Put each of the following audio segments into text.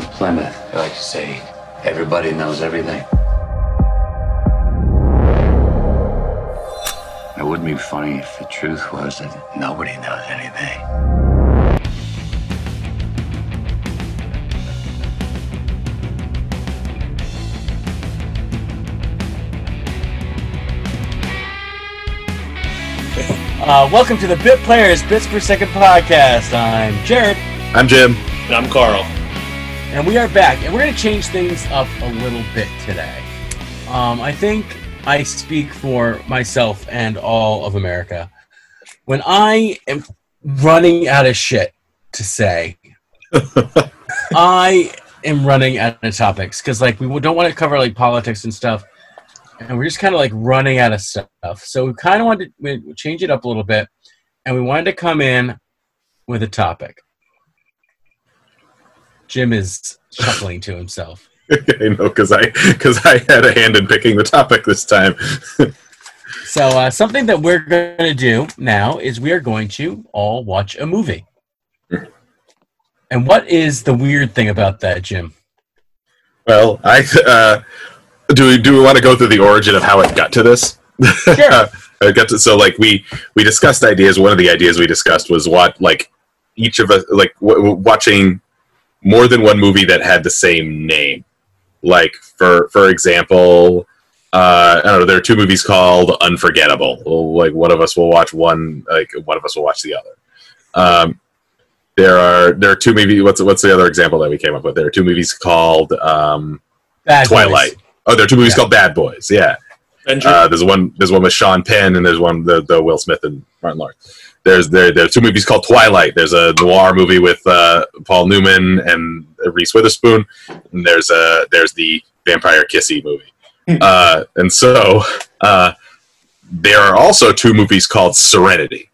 from Plymouth. I like to say, everybody knows everything. It wouldn't be funny if the truth was that nobody knows anything. Uh, welcome to the Bit Players Bits Per Second podcast. I'm Jared, I'm Jim. And I'm Carl. And we are back, and we're going to change things up a little bit today. Um, I think I speak for myself and all of America when I am running out of shit to say. I am running out of topics because, like, we don't want to cover like politics and stuff, and we're just kind of like running out of stuff. So we kind of wanted to change it up a little bit, and we wanted to come in with a topic. Jim is chuckling to himself. I know because I because I had a hand in picking the topic this time. So uh, something that we're going to do now is we are going to all watch a movie. And what is the weird thing about that, Jim? well, I uh, do. We, do we want to go through the origin of how it got to this? Sure. I got to so like we we discussed ideas. One of the ideas we discussed was what like each of us like w- watching more than one movie that had the same name. Like for for example, uh, I don't know. There are two movies called Unforgettable. Like one of us will watch one. Like one of us will watch the other. Um, there are there are two movies. What's what's the other example that we came up with? There are two movies called um, Bad Twilight. Boys. Oh, there are two movies Yeah. called Bad Boys. Yeah. Avenger. Uh, there's one. There's one with Sean Penn, and there's one the, the Will Smith and Martin Lawrence. There's there there's two movies called Twilight. There's a noir movie with uh, Paul Newman and Reese Witherspoon. And there's a there's the vampire kissy movie. uh, and so uh, there are also two movies called Serenity.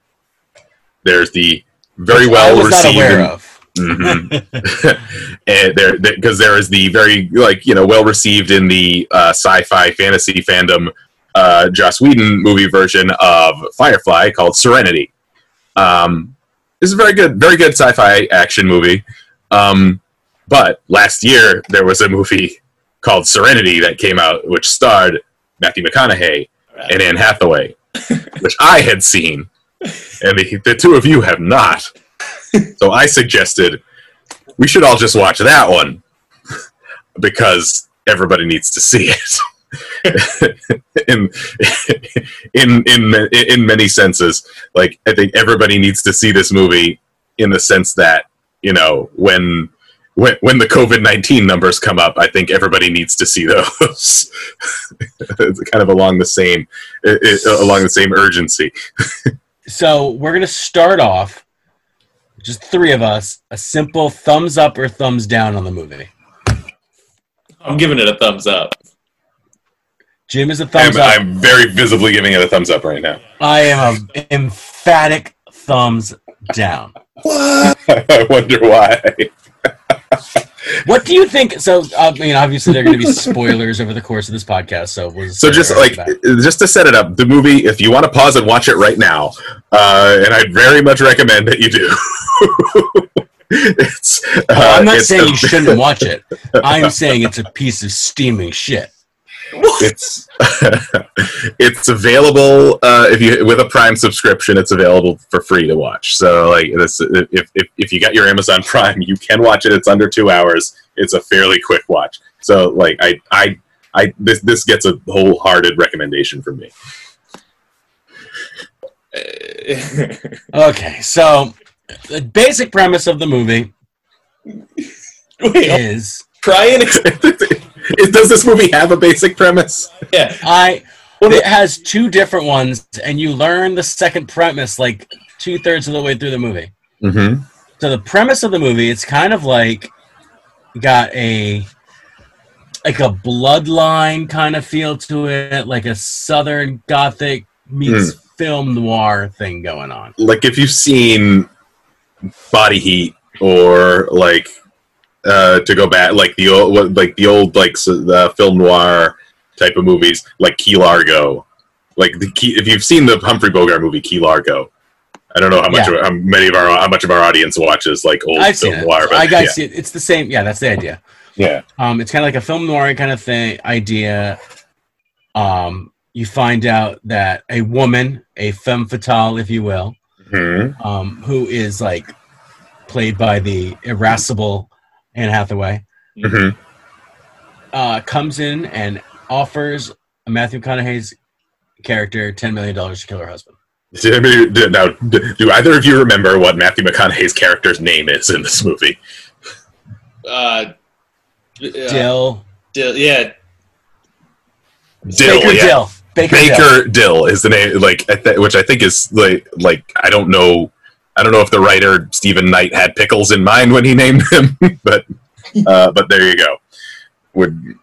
There's the very I well was not received aware and- of. Mhm. and there because there is the very like you know well received in the uh, sci-fi fantasy fandom uh, Joss Whedon movie version of Firefly called Serenity. Um, it's a very good, very good sci-fi action movie. Um, but last year there was a movie called Serenity that came out, which starred Matthew McConaughey and Anne Hathaway, which I had seen, and the, the two of you have not. So I suggested we should all just watch that one because everybody needs to see it. in, in in in many senses, like I think everybody needs to see this movie in the sense that you know when when when the COVID nineteen numbers come up, I think everybody needs to see those. it's kind of along the same i- i- along the same urgency. So we're going to start off, just three of us, a simple thumbs up or thumbs down on the movie. I'm giving it a thumbs up. Jim is a thumbs I'm, up. I'm very visibly giving it a thumbs up right now. I am an emphatic thumbs down. what? I wonder why. What do you think? So, I mean, obviously, there are going to be spoilers over the course of this podcast. So, we'll So just like back. just to set it up, the movie. If you want to pause and watch it right now, uh, and I'd very much recommend that you do. it's. Uh, Well, I'm not it's saying a- you shouldn't watch it. I'm saying it's a piece of steaming shit. It's it's available uh, if you with a Prime subscription. It's available for free to watch. So like this, if, if if you got your Amazon Prime, you can watch it. It's under two hours. It's a fairly quick watch. So like I I I this this gets a wholehearted recommendation from me. Okay, so the basic premise of the movie Wait, is try and ex- Is- Does this movie have a basic premise? yeah. I. It has two different ones, and you learn the second premise like two thirds of the way through the movie. Mm-hmm. So the premise of the movie, it's kind of like got a like a bloodline kind of feel to it, like a southern gothic meets film noir thing going on. Like if you've seen Body Heat or like uh, to go back, like the old, like the old like the film noir type of movies, like Key Largo. Like the key, if you've seen the Humphrey Bogart movie Key Largo, I don't know how much Yeah. of, how many of our how much of our audience watches like old I've film noir, but I guys yeah. see it. It's the same. Yeah, that's the idea. yeah. Um, it's kind of like a film noir kind of thing idea. Um, you find out that a woman, a femme fatale, if you will, Mhm. um, who is like played by the irascible Anne Hathaway, Mhm. uh, comes in and offers Matthew McConaughey's character ten million dollars to kill her husband. Did anybody- did- Now, do either of you remember what Matthew McConaughey's character's name is in this movie? Uh, Dill, Dill- yeah, Dill, Baker yeah. Dill, Baker, Dill. Baker Dill is the name, like, which I think is like, like I don't know, I don't know if the writer Steven Knight had pickles in mind when he named him, but, uh, but there you go. Would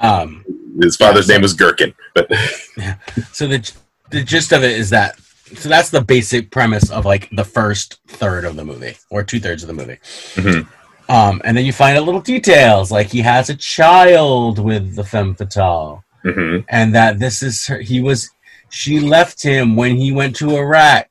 Um, his father's Yeah, so- name was Gherkin, but so the the gist of it is that so that's the basic premise of like the first third of the movie or two thirds of the movie. Mhm. Um, and then you find out little details like he has a child with the femme fatale, Mhm. and that this is her, he was she left him when he went to Iraq.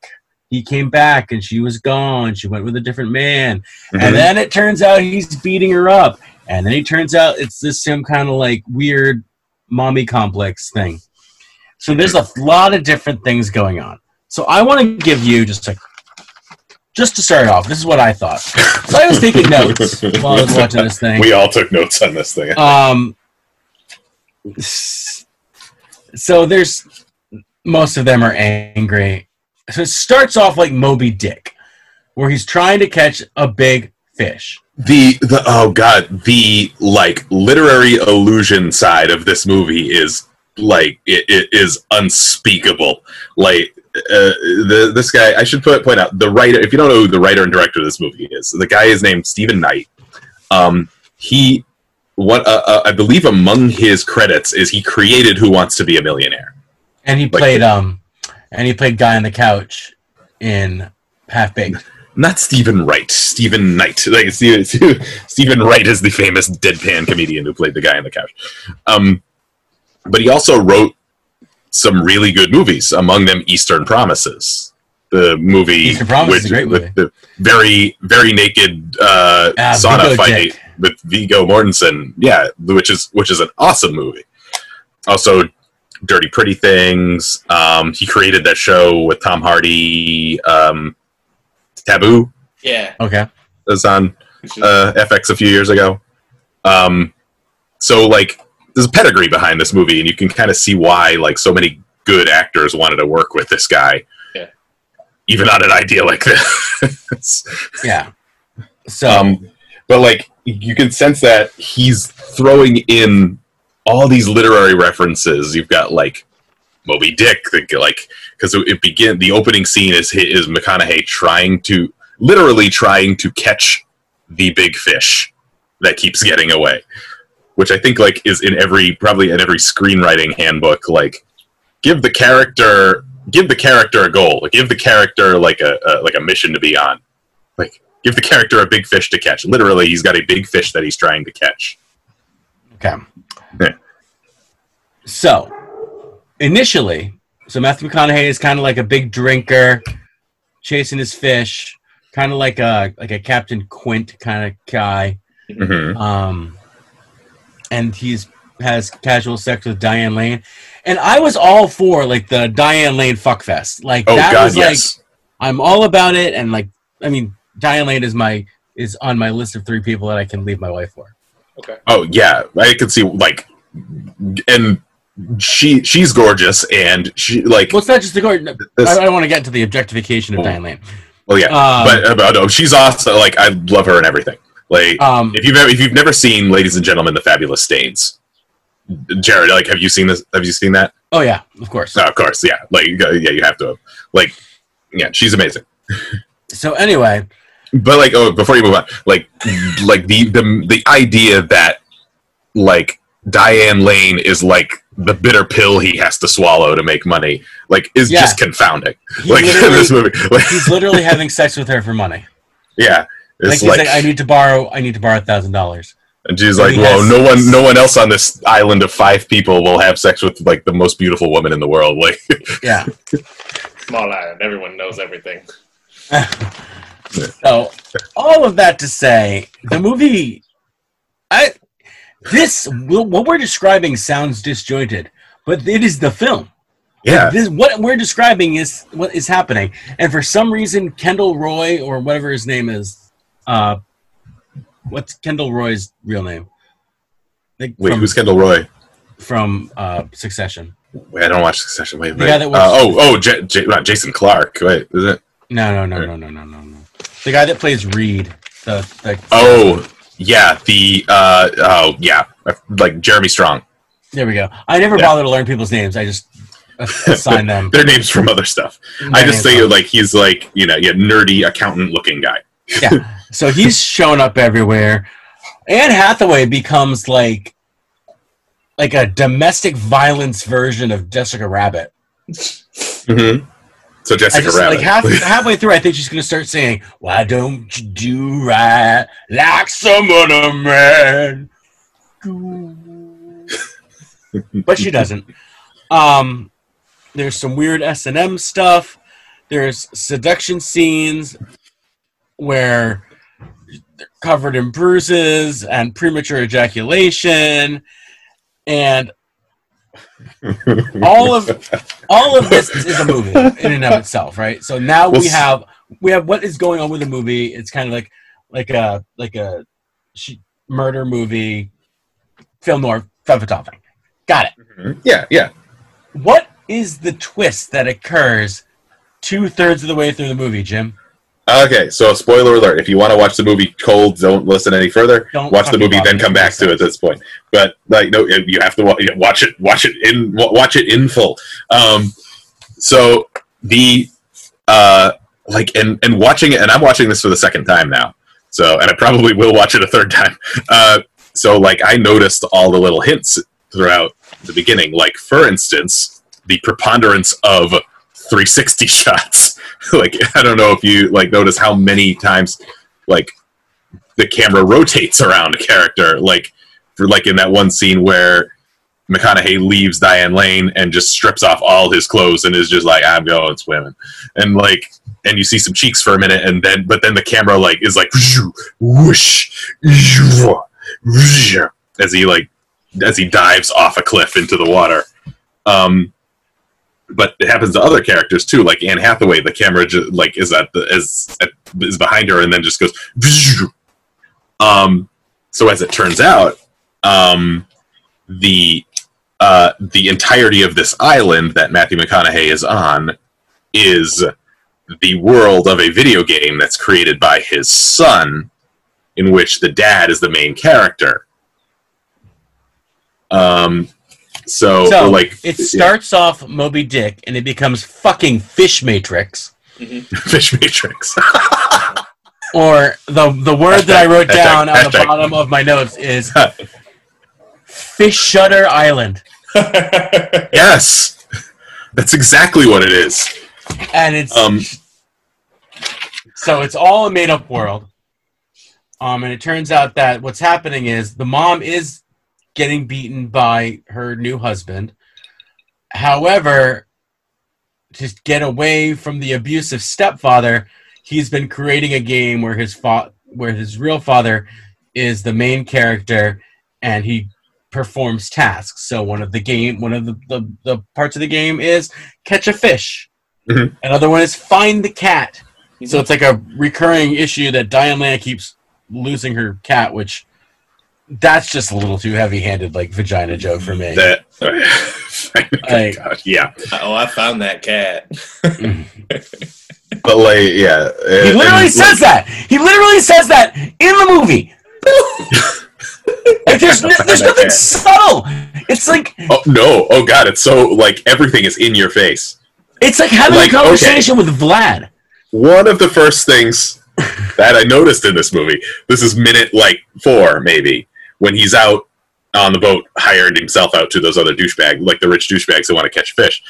He came back and she was gone. She went with a different man. Mhm. And then it turns out he's beating her up. And then it turns out it's this some kind of like weird mommy complex thing. So there's a lot of different things going on. So I want to give you just a just to start off. This is what I thought. So I was taking notes while I was watching this thing. we all took notes on this thing. Um. So there's most of them are angry. So it starts off like Moby Dick, where he's trying to catch a big fish. the the oh god the like literary illusion side of this movie is like it, it is unspeakable. Like uh, the this guy i should put point out the writer if you don't know who the writer and director of this movie is the guy is named steven knight. Um he what uh, uh, i believe among his credits is he created who wants to be a millionaire. And he played um, and he played guy on the couch in Half Baked. not Steven Wright, Steven Knight. Like Stephen, Steven Wright is the famous deadpan comedian who played the guy on the couch. Um, but he also wrote some really good movies, among them Eastern Promises, the movie Eastern Promises is a great with movie. the very very naked uh, Ah, sauna Viggo fight Dick. with Viggo Mortensen. Yeah, which is which is an awesome movie. Also, Dirty Pretty Things. Um, he created that show with Tom Hardy, um, Taboo yeah. Okay. It was on uh, FX a few years ago. Um, so like, there's a pedigree behind this movie, and you can kind of see why like so many good actors wanted to work with this guy. Yeah. Even on an idea like this. Yeah. So um, but like, you can sense that he's throwing in all these literary references. You've got like Moby Dick, like because it begin the opening scene is is McConaughey trying to literally trying to catch the big fish that keeps getting away, which I think like is in every probably in every screenwriting handbook. Like, give the character give the character a goal, like, give the character like a, a like a mission to be on, like give the character a big fish to catch. Literally, he's got a big fish that he's trying to catch. Okay. Yeah. So, initially, so Matthew McConaughey is kind of like a big drinker, chasing his fish, kind of like a like a Captain Quint kind of guy. Mhm. Um, and he's has casual sex with Diane Lane, and I was all for like the Diane Lane fuckfest. Like Oh that God, was yes. like I'm all about it, and like I mean, Diane Lane is my is on my list of three people that I can leave my wife for. Okay. Oh yeah, I can see like, and she she's gorgeous, and she like Well, it's not just the Gordon. I, I don't want to get into the objectification of Oh. Diane Lane. well yeah, Um, but, uh, but no, she's awesome. Like I love her and everything. Like um, if you've ever, if you've never seen, ladies and gentlemen, the Fabulous Stains, Jared, like have you seen this? Have you seen that? oh yeah, of course. No, of course, yeah. Like yeah, you have to. Like yeah, she's amazing. So anyway, But like, oh, before you move on, like, like the the the idea that like Diane Lane is like the bitter pill he has to swallow to make money, like, is Yeah. just confounding. he Like in this movie, like, he's literally having sex with her for money. yeah, Like it's he's like, like, I need to borrow, I need to borrow a thousand dollars. and she's like, he well, no one, no one else on this island of five people will have sex with like the most beautiful woman in the world. Like, Yeah. Small island. Everyone knows everything. so all of that to say, the movie, I this what we're describing sounds disjointed, but it is the film. Yeah. This what we're describing is what is happening, and for some reason, Kendall Roy or whatever his name is, uh, what's Kendall Roy's real name? Like Wait, from, who's Kendall Roy? from uh, Succession? Wait, I don't watch Succession. Wait, wait. uh, oh, oh, J- J- Jason Clarke. Wait, is it? No, no, no, no, no, no, no, no. The guy that plays Reed. The, the Oh, yeah. The uh, oh, yeah, like Jeremy Strong. There we go. I never Yeah. bother to learn people's names. I just assign them. Their names from other stuff. I just think like he's like you know, yeah, nerdy accountant looking guy. yeah. So he's shown up everywhere. Anne Hathaway becomes like like a domestic violence version of Jessica Rabbit. Mm-hmm. So Jessica just Rabbit. like half, halfway through, I think she's gonna start saying, "Why don't you do right like some other man?" but she doesn't. Um, there's some weird S and M stuff. There's seduction scenes where they're covered in bruises and premature ejaculation, and all of all of this is a movie in and of itself, right? So now Well, we have we have what is going on with the movie. It's kind of like like a like a sh- murder movie, film noir, thing. Got it. Mm-hmm. yeah, yeah. What is the twist that occurs two thirds of the way through the movie, Jim? Okay, so spoiler alert: if you want to watch the movie cold, don't listen any further. Don't watch the movie, then come back to it at this point. But like, no, you have to wa- watch it. Watch it in. Watch it in full. Um, so the uh, like, and and watching it, and I'm watching this for the second time now. So, and I probably will watch it a third time. Uh, so like, I noticed all the little hints throughout the beginning. Like, for instance, the preponderance of 360 shots. like, I don't know if you like notice how many times like the camera rotates around a character. Like, for like in that one scene where McConaughey leaves Diane Lane and just strips off all his clothes and is just like, I'm going swimming. And like, and you see some cheeks for a minute and then, but then the camera like is like, whoosh, as he like, as he dives off a cliff into the water. Um, but it happens to other characters too, like Anne Hathaway. The camera like is at the is at, is behind her and then just goes. Um, so as it turns out, um, the uh, the entirety of this island that Matthew McConaughey is on is the world of a video game that's created by his son, in which the dad is the main character. Um, so, So like it starts off Moby Dick and it becomes fucking Fish Matrix. Fish Matrix. Or the the word that I wrote Hashtag- down on the hashtag. bottom of my notes is Fish Shutter Island. yes, that's exactly what it is. And it's Um, so it's all a made up world. Um, and it turns out that what's happening is the mom is getting beaten by her new husband. However, to get away from the abusive stepfather, he's been creating a game where his fa- where his real father is the main character and he performs tasks. So one of the game one of the, the, the parts of the game is catch a fish. Mhm. Another one is find the cat. So it's like a recurring issue that Diane Lane keeps losing her cat, which that's just a little too heavy-handed, like vagina joke for me. That, oh, Like- God, yeah, oh, I found that cat. but like, yeah, he literally says that. He literally says that in the movie. like there's, n- there's nothing subtle. It's like Oh no! Oh god! It's so like everything is in your face. it's like having Like, a conversation with Vlad. One of the first things that I noticed in this movie, this is minute like four maybe, when he's out on the boat, hired himself out to those other douchebag, like the rich douchebags who want to catch fish.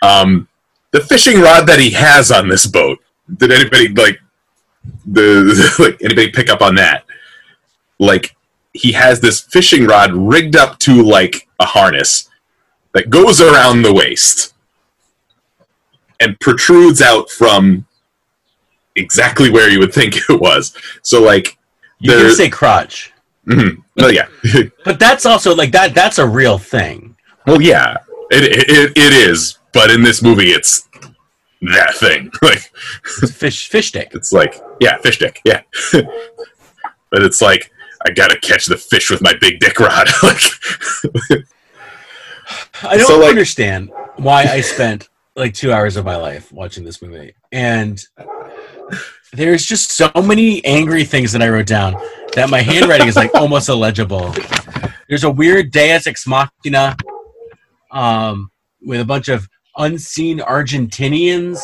Um, the fishing rod that he has on this boat. Did anybody like the like anybody pick up on that? Like he has this fishing rod rigged up to like a harness that goes around the waist. and protrudes out from exactly where you would think it was. So like, You can say crotch, mhm. well, yeah, but that's also like that. That's a real thing. well, yeah, it, it it is. But in this movie, it's that thing. Like, It's fish fish dick. it's like, yeah, fish dick, yeah. but it's like, I gotta catch the fish with my big dick rod. like, I don't So, like- understand why I spent like two hours of my life watching this movie, and there's just so many angry things that I wrote down that my handwriting is like almost illegible. There's a weird Deus Ex Machina, um, with a bunch of unseen Argentinians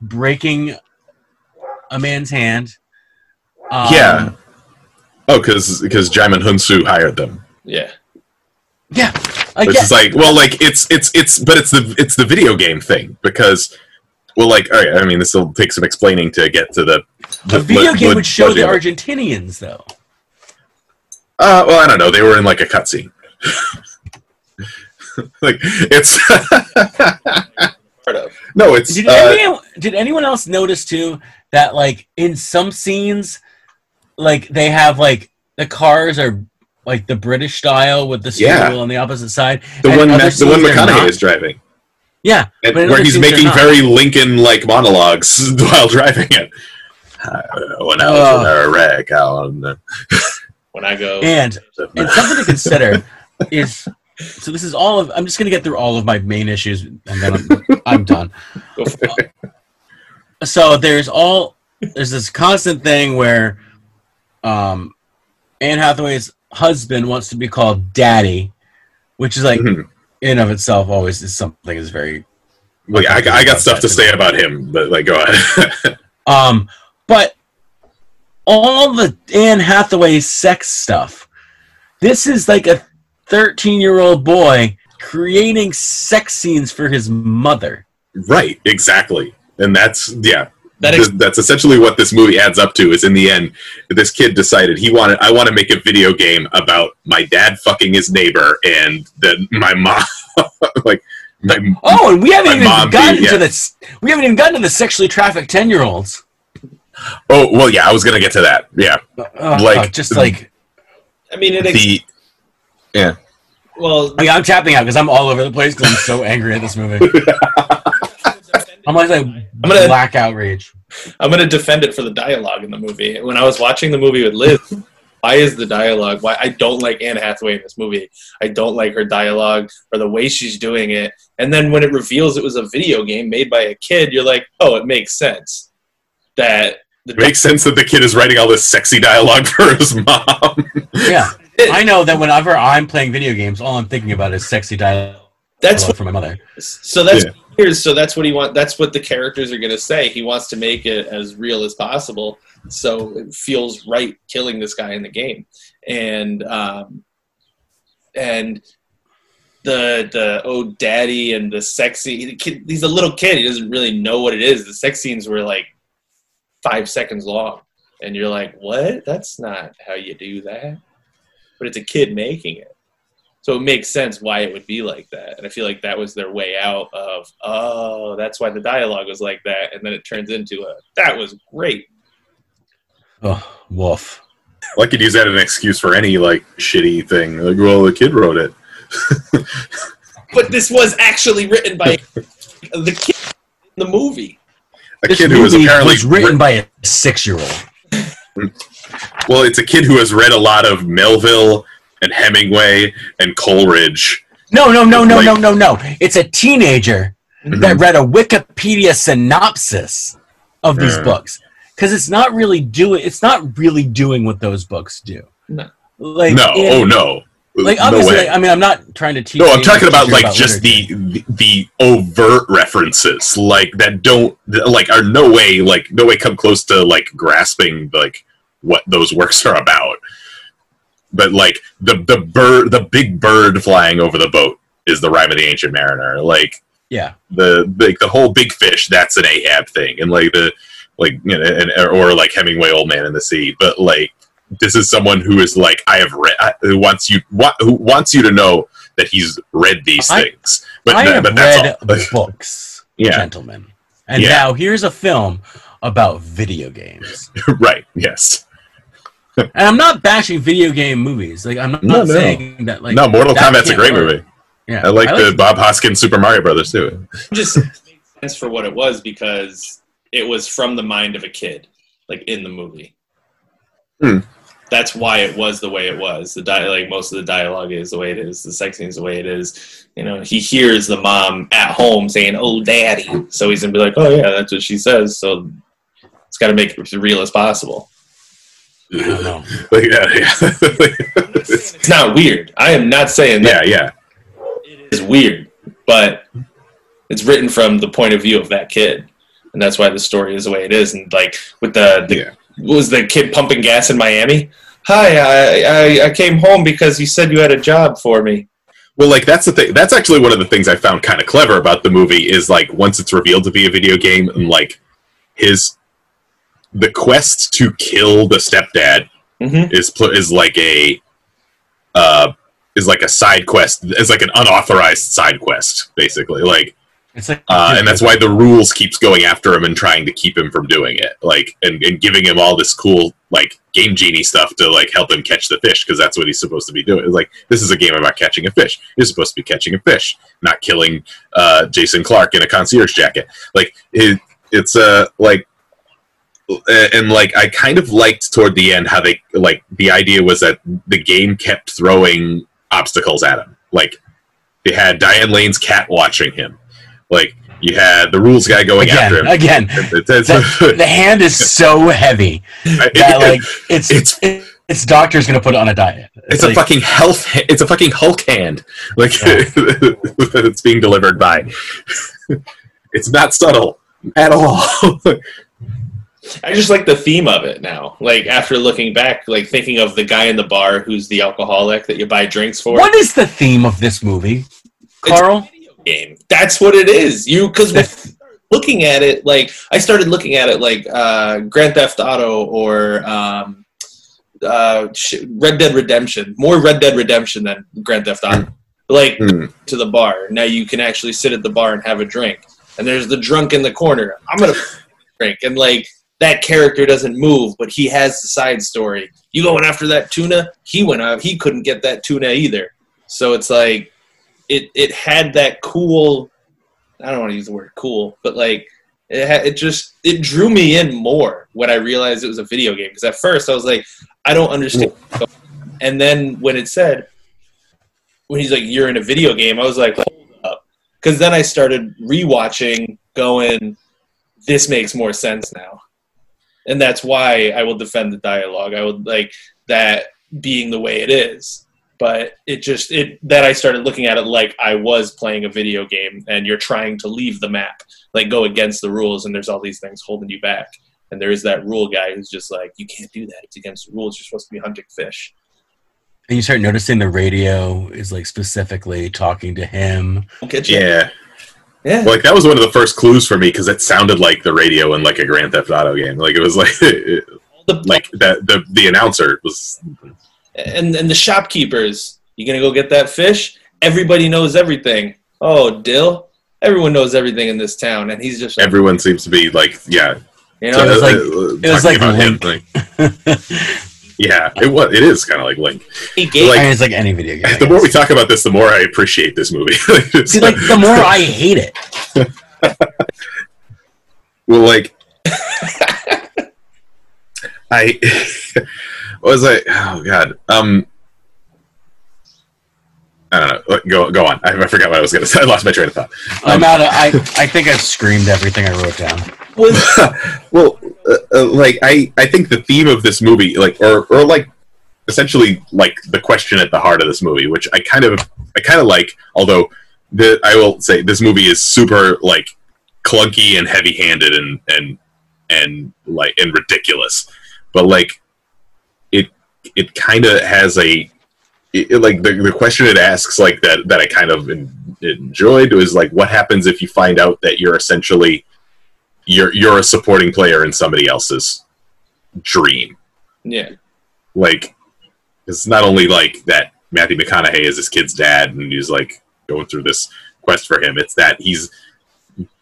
breaking a man's hand. Um, yeah. Oh, because because Djimon Hounsou hired them. Yeah. yeah. I which get, is like well like it's it's it's but it's the it's the video game thing because well like all right i mean this will take some explaining to get to the, a video the- game the would show the. Argentinians though. uh well i don't know they were in like a cutscene like it's Part of. no it's Did, uh, anyone, did anyone else notice too that like in some scenes, like they have like the cars are like the British style with the steering Yeah. wheel on the opposite side. the and one other the one scenes they're mcconaughey not. is driving Yeah, where he's making very lincoln like monologues while driving it uh, when i was in a wreck out When I go. and and something to consider is so this is all of I'm just gonna get through all of my main issues and then I'm, I'm done. so there's all there's this constant thing where um Anne Hathaway's husband wants to be called daddy, which is like Mhm. In of itself always is something is very well, I, I got stuff to say about him but like go ahead um but all the Anne Hathaway sex stuff. This is like a 13 year old boy creating sex scenes for his mother. Right, exactly. And that's yeah. That ex- that's essentially what this movie adds up to is in the end this kid decided he wanted I want to make a video game about my dad fucking his neighbor and then my mom like my, Oh, and we haven't even mom gotten beat- yeah. to this. We haven't even gotten to the sexually trafficked ten year olds. oh well yeah I was gonna get to that yeah uh, uh, uh, Like- just like I mean, it. Ex- the well, I mean, I'm tapping out because I'm all over the place because I'm so angry at this movie. I'm like, like I'm gonna- black outrage. I'm going to defend it for the dialogue in the movie. When I was watching the movie with Liz, why is the dialogue? Why I don't like Anne Hathaway in this movie. I don't like her dialogue or the way she's doing it. And then when it reveals it was a video game made by a kid, you're like, oh, it makes sense that the it makes sense that the kid is writing all this sexy dialogue for his mom. Yeah, I know that whenever I'm playing video games, all I'm thinking about is sexy dialogue that's what from my mother. So that's Yeah. here's so that's what he want. That's what the characters are going to say. He wants to make it as real as possible, so it feels right killing this guy in the game, and um, and the the oh daddy and the sexy the kid, he's a little kid. He doesn't really know what it is. The sex scenes were like five seconds long, and you're like, what? That's not how you do that. But it's a kid making it. So it makes sense why it would be like that. And I feel like that was their way out of, oh, that's why the dialogue was like that. And then it turns into a, that was great. Oh, woof. I could use that as an excuse for any like shitty thing. Like, well, the kid wrote it. But this was actually written by the kid in the movie. A This kid who was movie apparently was written by a six year old. Well, it's a kid who has read a lot of Melville and Hemingway and Coleridge. No, no, no, no, Like- no, no, no. It's a teenager Mm-hmm. that read a Wikipedia synopsis of these Yeah. books because it's not really doing. It's not really doing what those books do. No. Like no, in- oh no, Like no obviously. I mean, I'm not trying to teach. No, I'm talking about like you just the, the the overt references, like that don't that, like are no way like no way come close to like grasping like what those works are about. But like the the bird, the big bird flying over the boat is the rime of the ancient mariner. Like yeah. the like the whole big fish, that's an Ahab thing, and like the like you know, and, or like Hemingway, Old Man in the Sea. But like this is someone who is like I have read, who wants you wa- who wants you to know that he's read these I- things. But I tha- have but that's read all. books, Yeah. gentlemen. And Yeah. now here's a film about video games. right. Yes. And I'm not bashing video game movies. Like I'm not, No, not no. saying that like no, Mortal that Kombat's a great work. movie. Yeah. I like the Bob Hoskins Super Mario Brothers too. just made sense for what it was because it was from the mind of a kid, like in the movie. Hmm. That's why it was the way it was. The di- like most of the dialogue is the way it is. The sex scene is the way it is. You know, he hears the mom at home saying, "Oh, daddy," so he's gonna be like, "Oh yeah, that's what she says." So it's got to make it as real as possible. I. Like, yeah, yeah. It's not weird. I am not saying that yeah, yeah. it is weird, but it's written from the point of view of that kid, and that's why the story is the way it is. And like with the, the Yeah. was the kid pumping gas in Miami? Hi, I, I I came home because you said you had a job for me. Well, like that's the thing. That's actually one of the things I found kind of clever about the movie is like once it's revealed to be a video game and like his the quest to kill the stepdad Mm-hmm. is pl- is like a uh is like a side quest. It's like an unauthorized side quest, basically. Like It's like uh, and that's why the rules keeps going after him and trying to keep him from doing it like and, and giving him all this cool like game genie stuff to like help him catch the fish because that's what he's supposed to be doing it's like this is a game about catching a fish you're supposed to be catching a fish not killing uh, jason clarke in a concierge jacket like it, it's uh like and like i kind of liked toward the end how they like the idea was that the game kept throwing obstacles at him like they had diane lane's cat watching him like you had the rules guy going after again, him. again. It's, it's, the hand is so heavy that like it's It's- it's its doctor's gonna put it on a diet. it's a like, fucking health. It's a fucking Hulk hand. Like it's being delivered by. it's not subtle at all. I just like the theme of it now. Like after looking back, like thinking of the guy in the bar who's the alcoholic that you buy drinks for. What is the theme of this movie, Carl? game. That's what it is. You because looking at it, like I started looking at it like uh, Grand Theft Auto or um, uh, Red Dead Redemption. More Red Dead Redemption than Grand Theft Auto. Like Hmm. to the bar. Now you can actually sit at the bar and have a drink. And there's the drunk in the corner. I'm gonna drink and like. That character doesn't move, but he has the side story. You going after that tuna? He went out. He couldn't get that tuna either. So it's like it it had that cool I don't want to use the word cool, but like it had, it just it drew me in more when I realized it was a video game because at first I was like I don't understand. And then when it said when he's like you're in a video game, I was like hold up cuz then I started rewatching going this makes more sense now. And that's why I will defend the dialogue. I would like that being the way it is but it just it that I started looking at it like I was playing a video game and you're trying to leave the map like go against the rules and there's all these things holding you back and there is that rule guy who's just like you can't do that it's against the rules you're supposed to be hunting fish And you start noticing the radio is like specifically talking to him. Don't get you. yeah, yeah. Like that was one of the first clues for me because it sounded like the radio in like a Grand Theft Auto game. Like it was like the, like that the the announcer was and and the shopkeepers you gonna go get that fish? Everybody knows everything. Oh dill? Everyone knows everything in this town and he's just like, everyone seems to be like yeah. you know So it was like- uh, it was like him, like- yeah, it was. It is kind of like Link. he gave like- I mean, it's like any video game. The more we talk about this, the more I appreciate this movie. It's See, like the more I hate it. Well, like, I was like, Oh God. Um. I don't know. Go go on. I, I forgot what I was going to say. I lost my train of thought. I'm out of. I I think I've screamed everything I wrote down. well, uh, uh, like I, I think the theme of this movie, like, or, or like, essentially, like the question at the heart of this movie, which I kind of, I kind of like. Although, the I will say this movie is super like clunky and heavy-handed and and and like and ridiculous, but like, it it kind of has a. It, it, like the, the question it asks like that that I kind of en- enjoyed was like what happens if you find out that you're essentially you're you're a supporting player in somebody else's dream. yeah Like it's not only like that Matthew McConaughey is his kid's dad and he's like going through this quest for him. It's that he's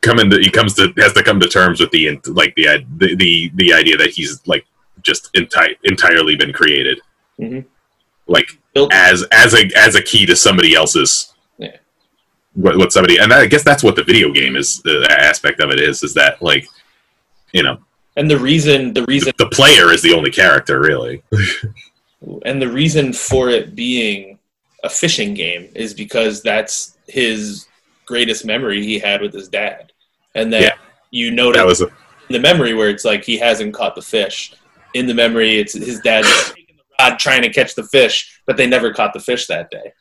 coming to he comes to has to come to terms with the like the the the, the idea that he's like just enti- entirely been created, Mhm. like Built- as as a as a key to somebody else's. What, what somebody and I guess that's what the video game is. The aspect of it is is that like, you know, And the reason the reason the player is the only character really. and the reason for it being a fishing game is because that's his greatest memory he had with his dad, and that Yeah. you notice That was a, in the memory where it's like he hasn't caught the fish. In the memory, it's his dad the trying to catch the fish, but they never caught the fish that day.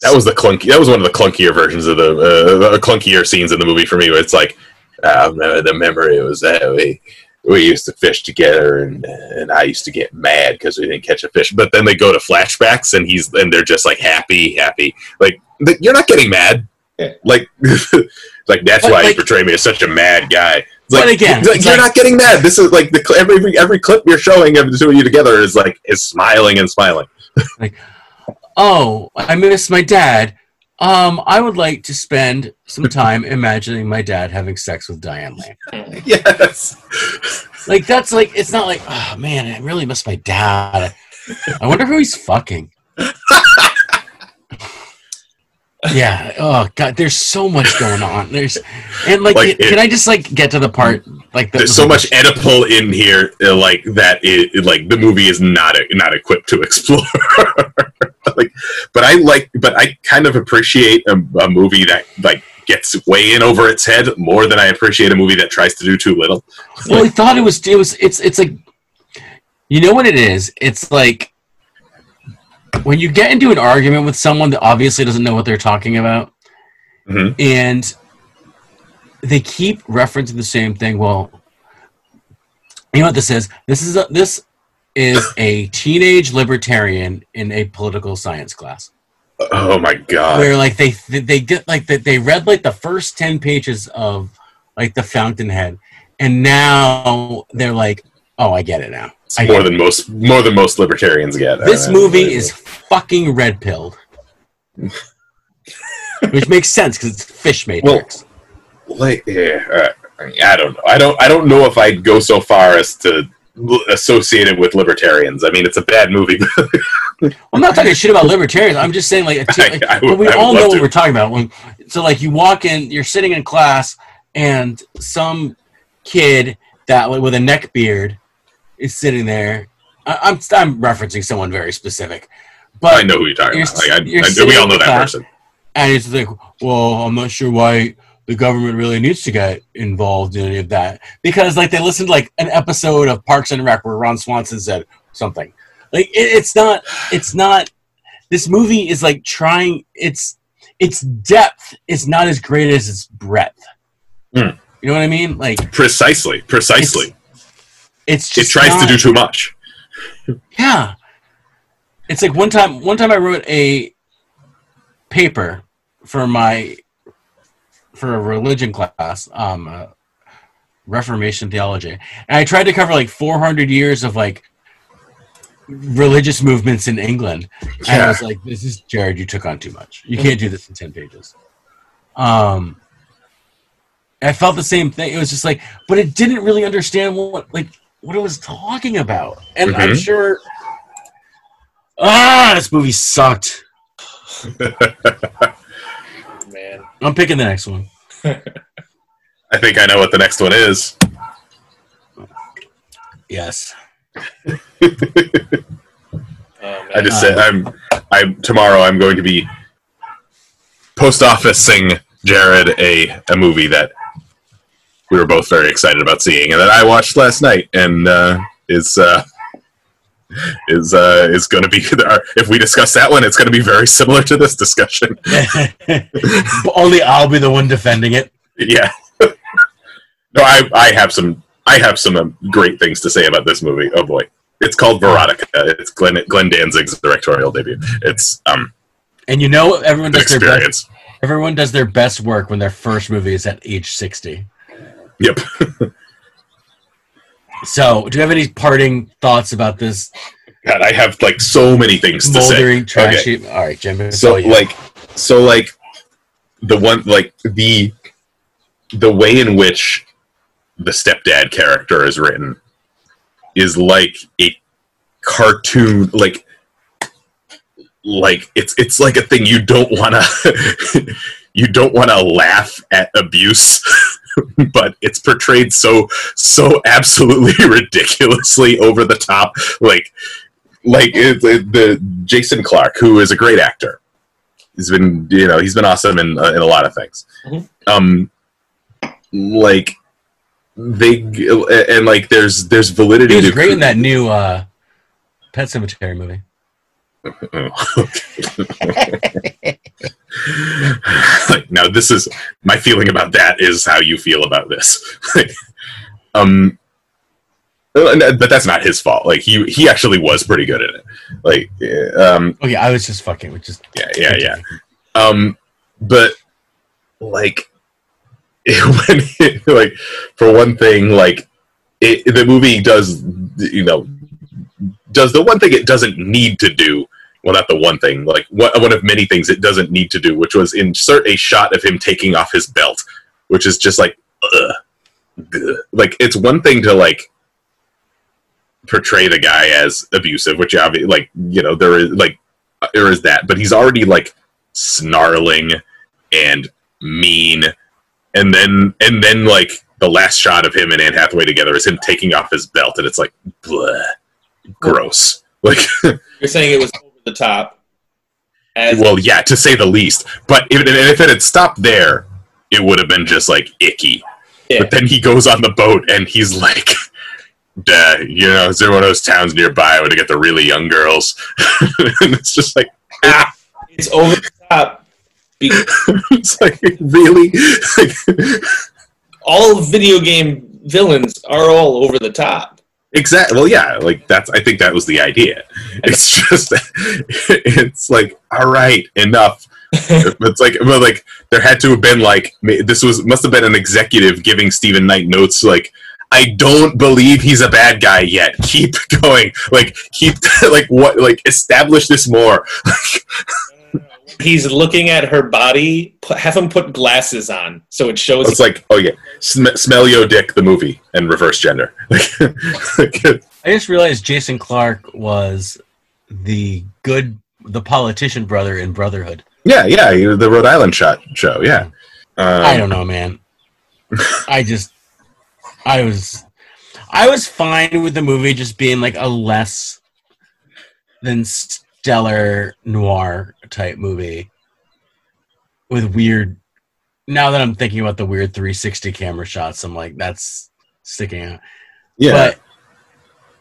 That was the clunky. That was one of the clunkier versions of the uh, the clunkier scenes in the movie for me. Where it's like, uh, the memory was that we we used to fish together, and and I used to get mad because we didn't catch a fish. But then they go to flashbacks, and he's and they're just like happy, happy. Like you're not getting mad. Yeah. Like like that's But, why like- you portray me as such a mad guy. It's But like, again, like, you're like- not getting mad. This is like the every every clip you're showing of the two of you together is like is smiling and smiling. Oh, I miss my dad. Um, I would like to spend some time imagining my dad having sex with Diane Lane. Yes. Like that's like it's not like oh man, I really miss my dad. I wonder who he's fucking. yeah. Oh god, there's so much going on. There's and like, Like, can it- I just like get to the part like the, There's so much Oedipal in here, uh, like that. It, like the movie is not not equipped to explore. like, but I like, but I kind of appreciate a, a movie that like gets way in over its head more than I appreciate a movie that tries to do too little. Well, I thought it was. It was. It's. It's like. You know what it is? It's like when you get into an argument with someone that obviously doesn't know what they're talking about, Mhm. and they keep referencing the same thing. Well, you know what this is? This is a, this is a teenage libertarian in a political science class Oh my god! where like they they get like they, they read like the first 10 pages of like the fountainhead and now they're like oh i get it now It's more get it. than most more than most libertarians get. this movie is fucking red pilled which makes sense because it's fish matrix like yeah. Uh, I don't know. I don't. I don't know if I'd go so far as to l- associate it with libertarians. I mean, it's a bad movie. i'm not talking shit about libertarians i'm just saying like, t- I- like I would- but we all know what to. we're talking about when so like you walk in you're sitting in class and some kid that like, with a neck beard is sitting there I, I'm, I'm referencing someone very specific but I know who you're talking You're about. Like, I, s- you're I, we all know that person. and it's like well i'm not sure why the government really needs to get involved in any of that because like they listened to like an episode of parks and rec where ron swanson said something like it, it's not it's not this movie is like trying its its depth is not as great as its breadth Hmm. you know what i mean like Precisely. Precisely. it's It just tries not- to do too much. Yeah. It's like one time one time I wrote a paper for my for a religion class, um uh, Reformation theology. And I tried to cover like 400 years of like religious movements in England. And I was like this is Jared you took on too much. You can't do this in 10 pages. Um I felt the same thing. It was just like, but it didn't really understand what like what it was talking about. And I'm Mhm. sure Ah, this movie sucked. Man, I'm picking the next one. I think I know what the next one is. Yes. oh. I just said I'm. I'm tomorrow. I'm going to be post officing Jared a a movie that we were both very excited about seeing, and that I watched last night, and uh, is uh, is uh, is going to be. If we discuss that one, it's going to be very similar to this discussion. Only I'll be the one defending it. Yeah. no, I I have some I have some um, great things to say about this movie. Oh boy, it's called Verotika. It's Glenn Glenn Danzig's directorial debut. It's um And you know everyone does their best everyone does their best work when their first movie is at age 60. Yep. So, do you have any parting thoughts about this God, I have like so many things to say. moldering trashy? All right, Jim. So like so like the one like the the way in which the stepdad character is written is like a cartoon like like it's it's like a thing you don't want to you don't want to laugh at abuse but it's portrayed so so absolutely ridiculously over the top like like it, it- the Jason Clarke who is a great actor he's been you know he's been awesome in uh, in a lot of things Mhm. um like they and like there's there's validity He was great in that new uh, Pet Sematary movie. like now this is my feeling about that is how you feel about this. Um but that's not his fault. Like he he actually was pretty good at it. Like um Okay, I was just fucking with just yeah yeah yeah. um but like when it, like for one thing like it, the movie does you know does the one thing it doesn't need to do well not the one thing like one, one of many things it doesn't need to do which was insert a shot of him taking off his belt which is just like ugh, ugh. like it's one thing to like portray the guy as abusive which obviously like you know there is like there is that but he's already like snarling and mean and then and then like the last shot of him and Anne Hathaway together is him taking off his belt and it's like bleh, gross like You're saying it was the top. As well yeah to say the least but if, if it had stopped there it would have been just like icky Yeah. but then he goes on the boat and he's like Duh, you know, is there one of those towns nearby where to get the really young girls? and it's just like, ah, it's over the top. It's like really, all video game villains are all over the top. Exactly. Well, yeah. Like that's. I think that was the idea. It's just. It's like, all right, enough. it's like, but like there had to have been like this was must have been an executive giving Steven Knight notes like. I don't believe he's a bad guy yet. Keep going. Like keep like what like establish this more. He's looking at her body. Put, have him put glasses on so it shows. It's like, oh yeah, Sm- smell yo dick the movie and reverse gender. I just realized Jason Clarke was the good, the politician brother in Brotherhood. yeah, yeah, the Rhode Island shot show. Yeah. Um, I don't know, man. I just, I was, I was fine with the movie just being like a less than stellar noir type movie with weird. Now that I'm thinking about the weird 360 camera shots, I'm like, that's sticking out. Yeah. But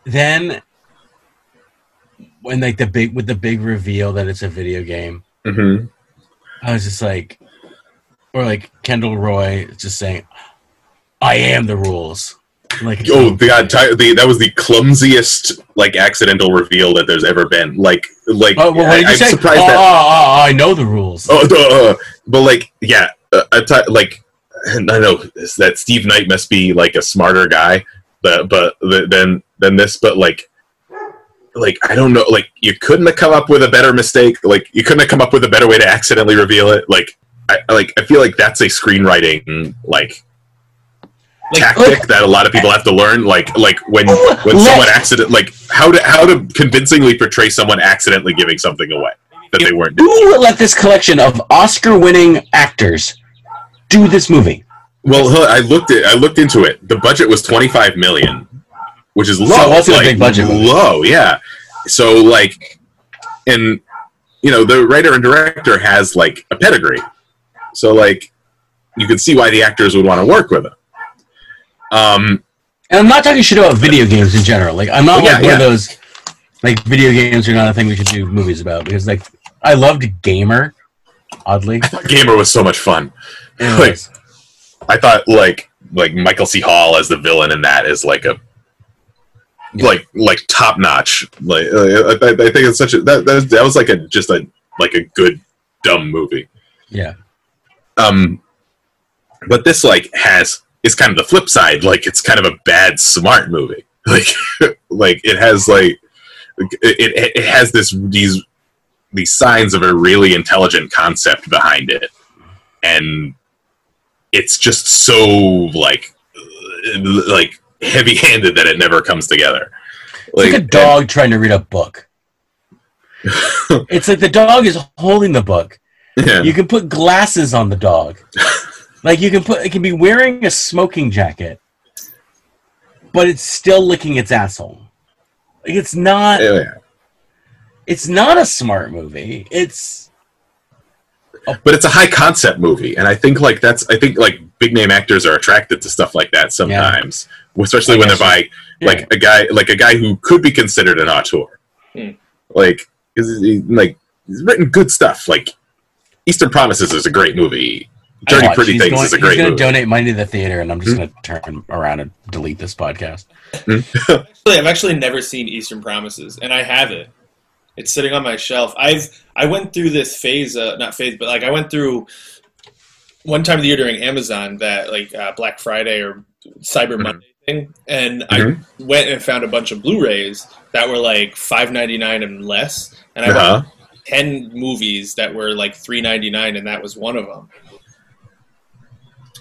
then when like the big with the big reveal that it's a video game, hmm I was just like or like Kendall Roy just saying, I am the rules. Like Oh, the, the that was the clumsiest like accidental reveal that there's ever been. Like, like Oh, well, I, you am surprised oh, that. oh, I know the rules. Oh, uh, but like, yeah, uh, I like I know that Steve Knight must be like a smarter guy, but but th- than than this. But like, like I don't know. Like, you couldn't have come up with a better mistake. Like, you couldn't have come up with a better way to accidentally reveal it. Like, I like I feel like that's a screenwriting like Like, tactic that a lot of people have to learn. Like like when oh, when Let- someone accident like how to how to convincingly portray someone accidentally giving something away that they weren't doing. Who let this collection of Oscar-winning actors do this movie? Well, I looked at I looked into it. The budget was twenty five million, which is low. it wasn't a like, big budget movie. Low, yeah. So like, and you know the writer and director has like a pedigree, so like you can see why the actors would want to work with him. Um, And I'm not talking shit about video games in general. Like I'm not Yeah, like one yeah. of those like video games are not a thing we should do movies about because like I loved Gamer, oddly. Gamer was so much fun. Anyways, I thought like like Michael C. Hall as the villain in that is like a Yeah. like like top notch. Like uh, I, I think it's such a that, that that was like a just a like a good dumb movie. yeah. Um, but this like has is kind of the flip side. Like it's kind of a bad smart movie. Like like it has like it, it it has this these these signs of a really intelligent concept behind it, and it's just so like like heavy handed that it never comes together. It's like, a dog trying to read a book. it's like the dog is holding the book. Yeah. You can put glasses on the dog. like you can put it can be wearing a smoking jacket, but it's still licking its asshole. Like it's not Yeah. it's not a smart movie. It's but it's a high concept movie and i think like that's i think like big name actors are attracted to stuff like that sometimes especially I when they're by yeah. like a guy like a guy who could be considered an auteur Hmm. like is he, like he's written good stuff like eastern promises is a great movie dirty pretty he's things going, is a great. he's going to donate money to the theater, and I'm just going to turn around and delete this podcast. Actually, I've actually never seen Eastern Promises, and I have it. It's sitting on my shelf. I've I went through this phase, uh, not phase, but like I went through one time of the year during Amazon that like uh, Black Friday or Cyber Mhm. Monday thing, and Mhm. I went and found a bunch of Blu-rays that were like five ninety nine and less, and I uh-huh. watched ten movies that were like three ninety nine, and that was one of them.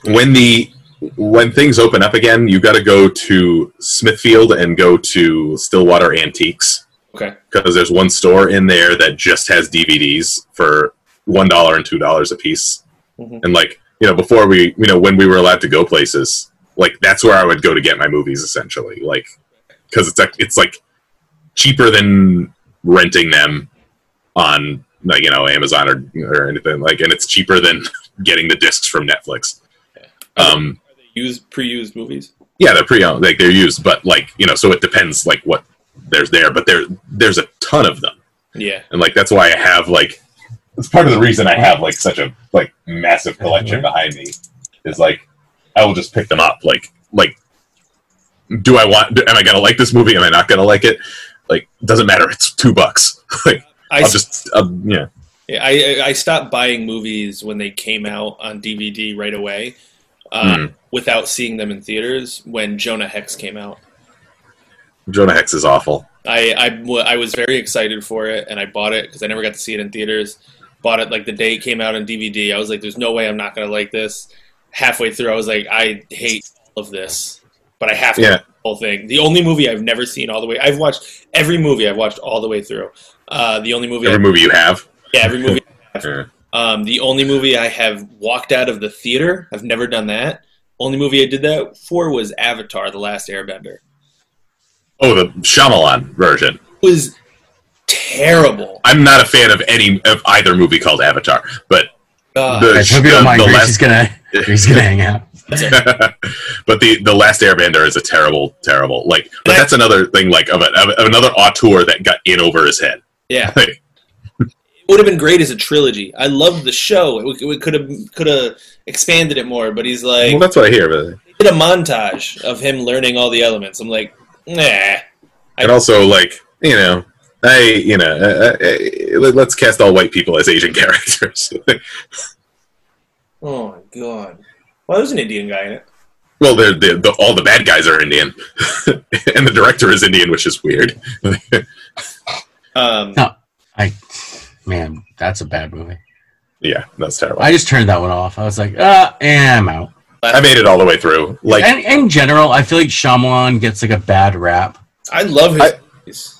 When the when things open up again you got to go to smithfield and go to stillwater antiques. Okay, because there's one store in there that just has DVDs for one dollar and two dollars a piece, Mhm. and like you know before we you know when we were allowed to go places, like that's where I would go to get my movies essentially, like because it's like it's like cheaper than renting them on like you know Amazon or or anything. Like, and it's cheaper than getting the discs from Netflix. Um, they used pre-used movies. yeah, they're pre-owned, like they're used, but like you know, so it depends like what there's there, but there there's a ton of them. Yeah, and like that's why I have like it's part of the reason I have like such a like massive collection behind me is like I will just pick them up like like do I want do, am I gonna like this movie? Am I not gonna like it? Like doesn't matter it's two bucks. Like I I'll just uh, yeah. Yeah, I I- I stopped buying movies when they came out on DVD right away, uh, Mhm. without seeing them in theaters. When Jonah Hex came out, Jonah Hex is awful I, I, I was very excited for it, and I bought it because I never got to see it in theaters. Bought it like the day it came out on DVD. I was like, "There's no way I'm not gonna like this." Halfway through, I was like, "I hate all of this," but I have to Yeah. the whole thing. The only movie I've never seen all the way. I've watched every movie. I've watched all the way through. Uh, the only movie, every I, movie you have yeah, every movie. Yeah. Um, the only movie I have walked out of the theater, I've never done that. Only movie I did that for was Avatar: The Last Airbender. oh the Shyamalan version It was terrible. I'm not a fan of any of either movie called Avatar but Uh, the, Guys, hope you don't the- mind. the last- is gonna Grace is gonna hang out. but the the last Airbender is a terrible, terrible like. But Yeah. that's another thing, like of, a, of another auteur that got in over his head. yeah, Like, it would have been great as a trilogy. I loved the show. It, could have could have expanded it more, but he's like well, that's what I hear. But did a montage of him learning all the elements. I'm like, nah. and also, like you know, I you know, uh, uh, uh, let's cast all white people as Asian characters. Oh my god. Well, there's an Indian guy in it. well, they're, they the, all the bad guys are Indian, and the director is Indian, which is weird. Um, No. I man, that's a bad movie. yeah, that's terrible. I just turned that one off. I was like, ah, and I'm out. I made it all the way through. Like and in general, I feel like Shyamalan gets like a bad rap. I love his. I- movies.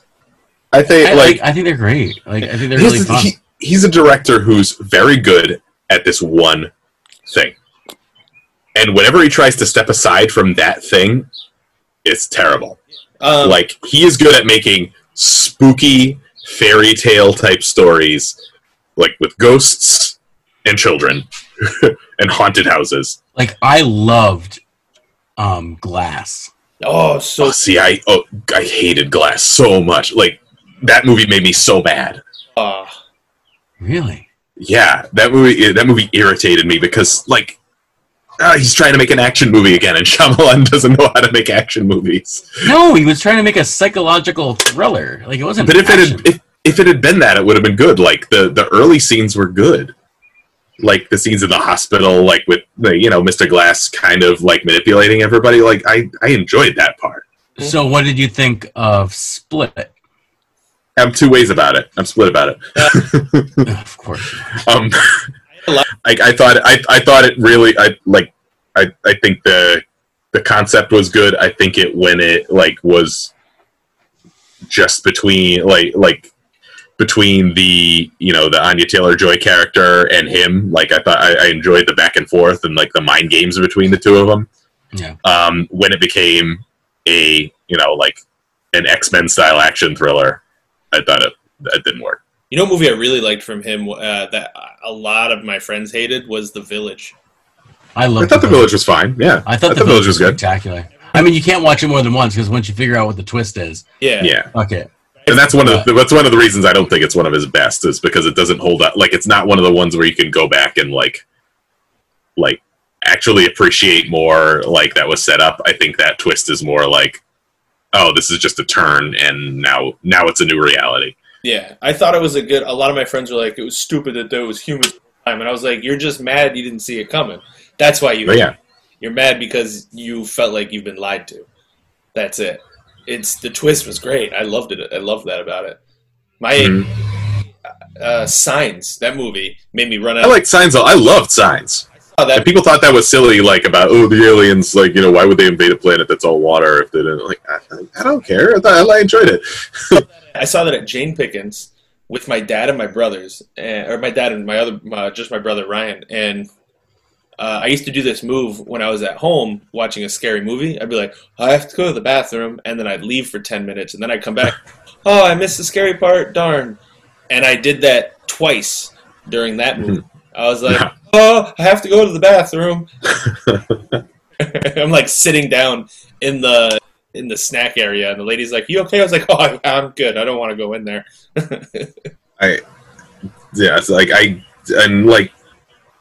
I think, I, like like, I think they're great. Like I think they're Here's really fun. he- he's a director who's very good at this one thing. And whenever he tries to step aside from that thing, it's terrible. Um, like he is good at making spooky fairy tale type stories like with ghosts and children and haunted houses. Like I loved um Glass. oh, so Oh, see, I oh, I hated Glass so much. Like that movie made me so mad. uh, Really? Yeah, that movie that movie irritated me because like uh, he's trying to make an action movie again, and Shyamalan doesn't know how to make action movies. No, he was trying to make a psychological thriller. Like it wasn't. But if it had if, if it had been that, it would have been good. Like the the early scenes were good, like the scenes in the hospital, like with the, you know Mr. Glass kind of like manipulating everybody. Like I I enjoyed that part. so, what did you think of Split? I'm two ways about it. I'm split about it. of course. Um, like- I, I thought I, I thought it really I like I I think the the concept was good. I think it when it like was just between like like between the you know the Anya Taylor Joy character and him. Like I thought I, I enjoyed the back and forth and like the mind games between the two of them. Yeah. Um, when it became a you know like an X Men style action thriller, I thought it that didn't work. You know, a movie I really liked from him uh, that a lot of my friends hated was The Village. I I thought the village was fine. Yeah, I thought the, village was good. spectacular. I mean, you can't watch it more than once because once you figure out what the twist is, Yeah, Yeah, okay. and that's one of the, that's one of the reasons I don't think it's one of his best is because it doesn't hold up. Like it's not one of the ones where you can go back and like like actually appreciate more like that was set up. I think that twist is more like oh, this is just a turn and now now it's a new reality. Yeah, I thought it was a good. A lot of my friends were like, "It was stupid that there was humans." Time, and I was like, "You're just mad you didn't see it coming. That's why you." Yeah. You're mad because you felt like you've been lied to. That's it. It's the twist was great. I loved it. I loved that about it. My Mhm. uh, Signs that movie made me run out. I like signs. I loved signs. And people thought that was silly, like about oh the aliens, like you know why would they invade a planet that's all water if they didn't? Like I, I don't care. I, thought, I enjoyed it. I saw that at Jane Pickens with my dad and my brothers, and, or my dad and my other, my, just my brother Ryan. And uh, I used to do this move when I was at home watching a scary movie. I'd be like, I have to go to the bathroom, and then I'd leave for ten minutes, and then I'd come back. oh, I missed the scary part. Darn! And I did that twice during that movie. I was like, oh, I have to go to the bathroom. I'm like sitting down in the in the snack area, and the lady's like, "You okay?" I was like, "Oh, I- I'm good. I don't want to go in there." I yeah, it's like I and like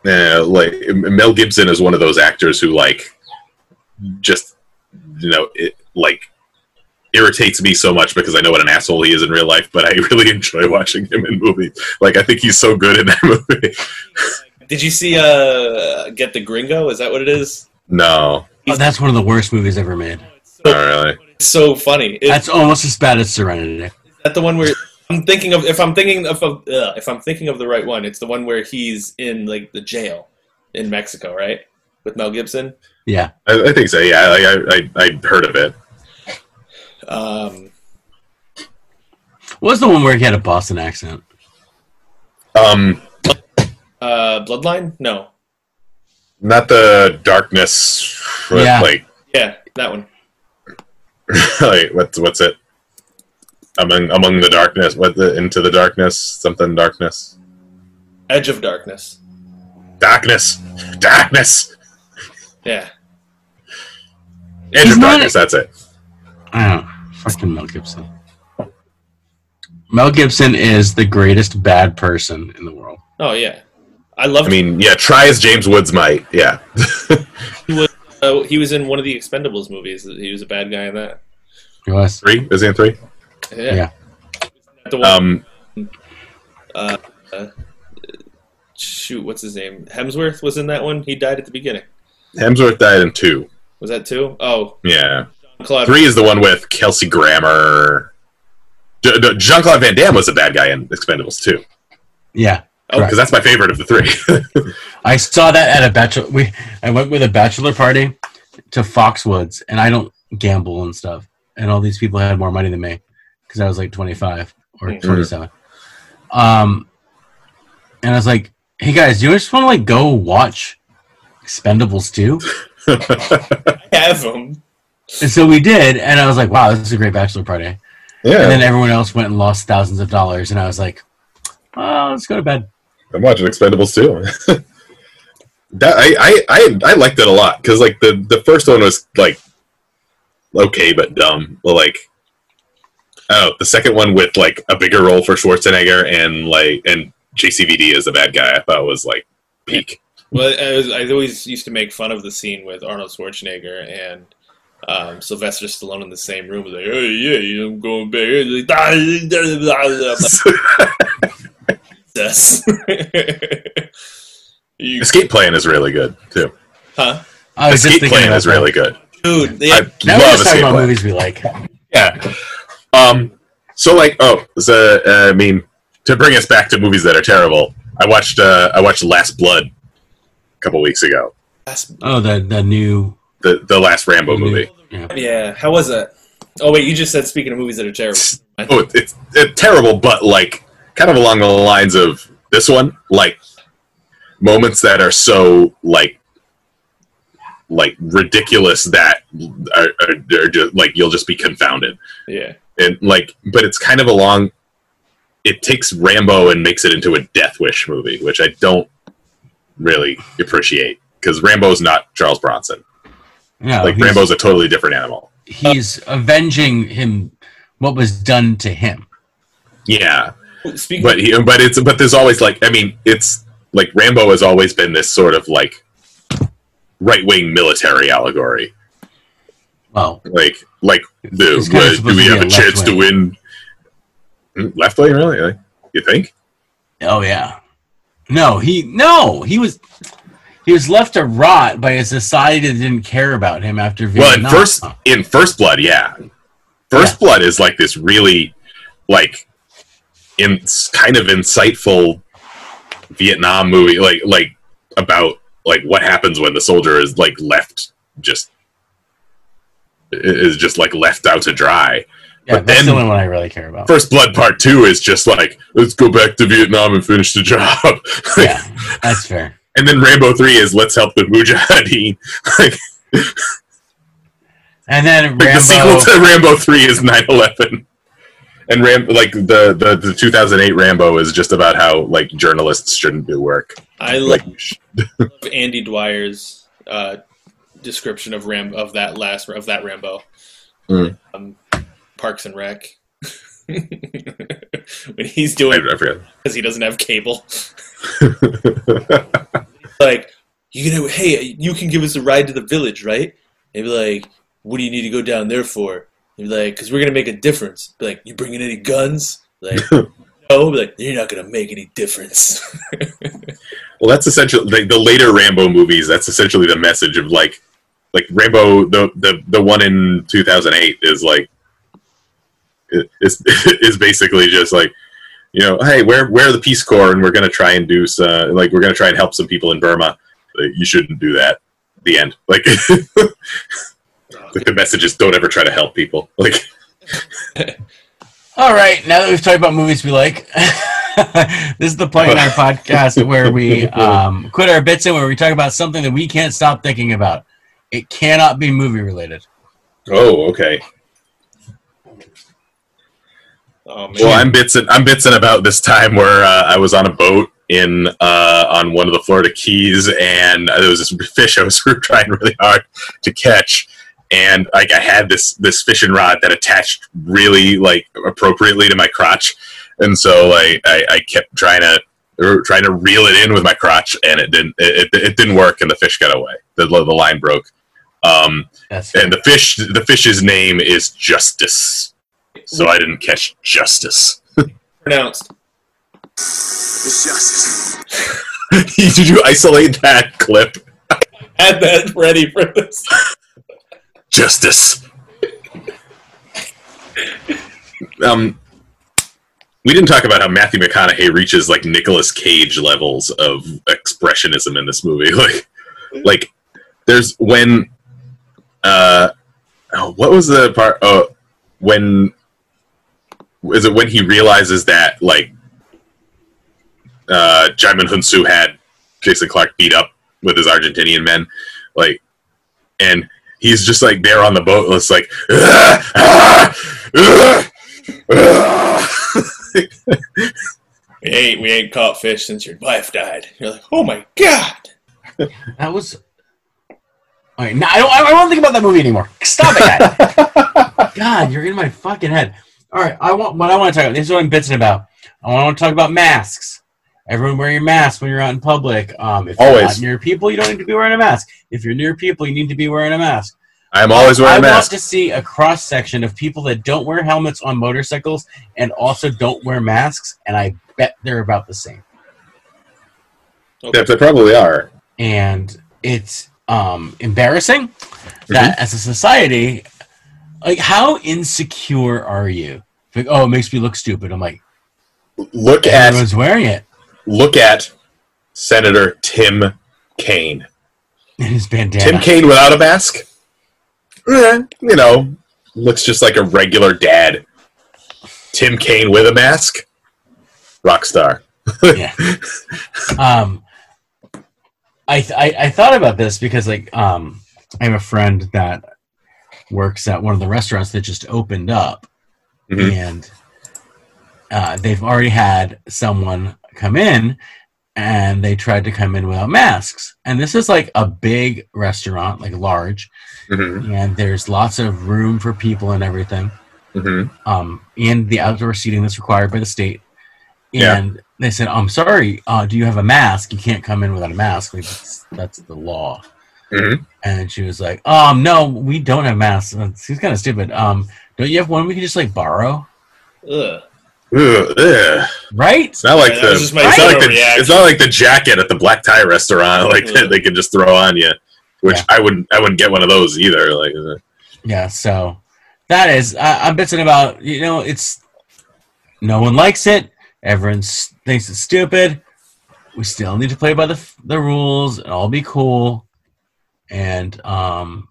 uh, like Mel Gibson is one of those actors who like just you know it like irritates me so much because I know what an asshole he is in real life, but I really enjoy watching him in movies. Like I think he's so good in that movie. Did you see uh Get the Gringo? Is that what it is? no, Oh, that's one of the worst movies ever made. not really. It's so funny. Is That's almost as bad as Serenity. that the one where I'm thinking of? If I'm thinking of, of uh, if I'm thinking of the right one, it's the one where he's in like the jail in Mexico, right? With Mel Gibson. Yeah. I, I think so. Yeah, like, I, I I heard of it. Um, What was the one where he had a Boston accent? Um, uh, Bloodline? No. not the darkness. Yeah. Like Yeah, that one. like what's what's it? Among among the darkness. What the into the darkness? Something darkness. Edge of Darkness. Darkness. Darkness. Yeah. Edge He's of not- darkness. That's it. I don't know. Fucking Mel Gibson. Mel Gibson is the greatest bad person in the world. Oh yeah. I love. I mean, yeah. Try as James Woods might. Yeah. he was. uh, he was in one of the Expendables movies. He was a bad guy in that. He was. three. Is he in three? Yeah. Yeah. The one, Um. uh, uh, shoot, what's his name? Hemsworth was in that one. He died at the beginning. Hemsworth died in two. Was that two? Oh, Yeah. Claude. Three is the one with Kelsey Grammer. Jean Claude Van Damme was a bad guy in Expendables too, Yeah. Oh, because that's my favorite of the three. I saw that at a bachelor. We I went with a bachelor party to Foxwoods, and I don't gamble and stuff. And all these people had more money than me because I was like 25 or Mhm. 27. Um, and I was like, "Hey guys, do you just want to like go watch Expendables 2? I have him. And so we did, and I was like, "Wow, this is a great bachelor party." yeah, And then everyone else went and lost thousands of dollars, and I was like, "Oh, let's go to bed." I'm watching Expendables too. that I, I I I liked it a lot because like the the first one was like okay but dumb. But like oh, the second one with like a bigger role for Schwarzenegger and like and JCVD as the bad guy, I thought was like peak. Well, I, was, I always used to make fun of the scene with Arnold Schwarzenegger and um, Sylvester Stallone in the same room. Like, oh yeah, I'm going back. Like, Jesus. you, Escape Plan is really good too. huh? I Escape thinking Plan is really good. Dude, they I have, Now love just talking Escape about Plan. movies we like. Yeah. Um. So like, oh, so uh, I mean, to bring us back to movies that are terrible, I watched uh, I watched Last Blood a couple weeks ago. Last- Oh, the the new. the the last Rambo movie. Yeah, how was it? Oh wait, you just said speaking of movies that are terrible. Oh, it's, it's terrible, but like kind of along the lines of this one, like moments that are so like like ridiculous that are, are, are just like you'll just be confounded Yeah, and like but it's kind of along it takes rambo and makes it into a death wish movie which i don't really appreciate because rambo's not charles bronson Yeah, like he's, rambo's a totally different animal he's avenging him. What was done to him? yeah speaking. but he, but it's but there's always like I mean it's like Rambo has always been this sort of like right wing military allegory. Well, Like like the It's uh, do we have a a chance to win? Hmm, Left wing, really? Like, You think? oh yeah. No, he no, he was he was left to rot by a society that didn't care about him after Well, in first in First Blood, yeah. First Yeah. Blood is like this really like in kind of insightful Vietnam movie, like like about like what happens when the soldier is like left just is just like left out to dry. yeah, but that's then- the only one I really care about. First Blood Part Two is just like let's go back to Vietnam and finish the job. Like, yeah, that's fair. And then Rambo Three is let's help the Mujahideen. like, And then like the sequel to Rambo Three is 9/11. And Ram like the, the the 2008 Rambo is just about how like journalists shouldn't do work. I Like love Andy Dwyer's uh, description of Ram of that last of that Rambo. Mm. Um, Parks and Rec. when he's doing because he doesn't have cable. like you know, hey, you can give us a ride to the village, right? They'd be like, what do you need to go down there for? Be like, because we're gonna make a difference. Be like, you bringing any guns? Like, no. Be like, you're not gonna make any difference. Well, that's essentially like the later Rambo movies. That's essentially the message of like, like Rambo. The the the one in 2008 is like, is is basically just like, you know, hey, we're we're the Peace Corps, and we're gonna try and do some, uh, like we're gonna try and help some people in Burma. Like, you shouldn't do that. The end. Like, like the message is don't ever try to help people. Like, All right, now that we've talked about movies we like, this is the point in our podcast where we um, quit our bits in, where we talk about something that we can't stop thinking about. It cannot be movie related. oh, okay. oh. Well, I'm bitsin'. I'm bitsin' about this time where uh, I was on a boat in uh, on one of the Florida Keys, and there was this fish I was trying really hard to catch, and like I had this this fishing rod that attached really like appropriately to my crotch, and so like I, I kept trying to trying to reel it in with my crotch, and it didn't it, it, it didn't work, and the fish got away. The the line broke. Um, and the fish the fish's name is Justice, so I didn't catch Justice. pronounced. Justice. Did you isolate that clip? Had that ready for this. Justice. um, we didn't talk about how Matthew McConaughey reaches like Nicolas Cage levels of expressionism in this movie. Like, like there's when, uh, oh, what was the part? Oh, when is it when he realizes that like, uh, Djimon Hounsou had Jason Clarke beat up with his Argentinian men, like, and he's just like there on the boat. and It's like, "Ah, ah, ah, ah." We ain't we ain't caught fish since your wife died. You're like, oh my god. that was. All right, now I don't. I don't think about that movie anymore. Stop it. God, you're in my fucking head. All right, I want what I want to talk about. This is what I'm bitching about. I want to talk about masks. Everyone wear your mask when you're out in public. Um, if you're Always. not near people, you don't need to be wearing a mask. If you're near people, you need to be wearing a mask. I'm always wearing I a mask. I want to see a cross section of people that don't wear helmets on motorcycles and also don't wear masks, and I bet they're about the same. Yeah, they probably are. And it's um, embarrassing that as a society, like how insecure are you? Like, oh, it makes me look stupid. I'm like, Look at everyone's wearing it. Look at Senator Tim Kaine. in his bandana. Tim Kaine without a mask, eh, you know, looks just like a regular dad. Tim Kaine with a mask, rock star. yeah. Um, I, th- I I thought about this because like um I have a friend that works at one of the restaurants that just opened up, Mhm. and uh, they've already had someone come in, and they tried to come in without masks. And this is like a big restaurant, like large, hmm and there's lots of room for people and everything hmm um, and the outdoor seating that's required by the state. Yeah. And they said, "I'm sorry, uh, do you have a mask? You can't come in without a mask. Like, that's, that's the law." Mhm. And she was like, "Um, no, we don't have masks." She's kind of stupid. Um, don't you have one we can just like borrow? Ugh. Ugh, ugh. Right? It's not like Yeah, the. my It's not like the. It's not like the jacket at the black tie restaurant, like Ugh. that they can just throw on you. Which Yeah. I wouldn't. I wouldn't get one of those either. Like, uh, Yeah. So that is, I, I'm bitching about. You know, it's no one likes it. Everyone thinks it's stupid. We still need to play by the the rules and all be cool. And um,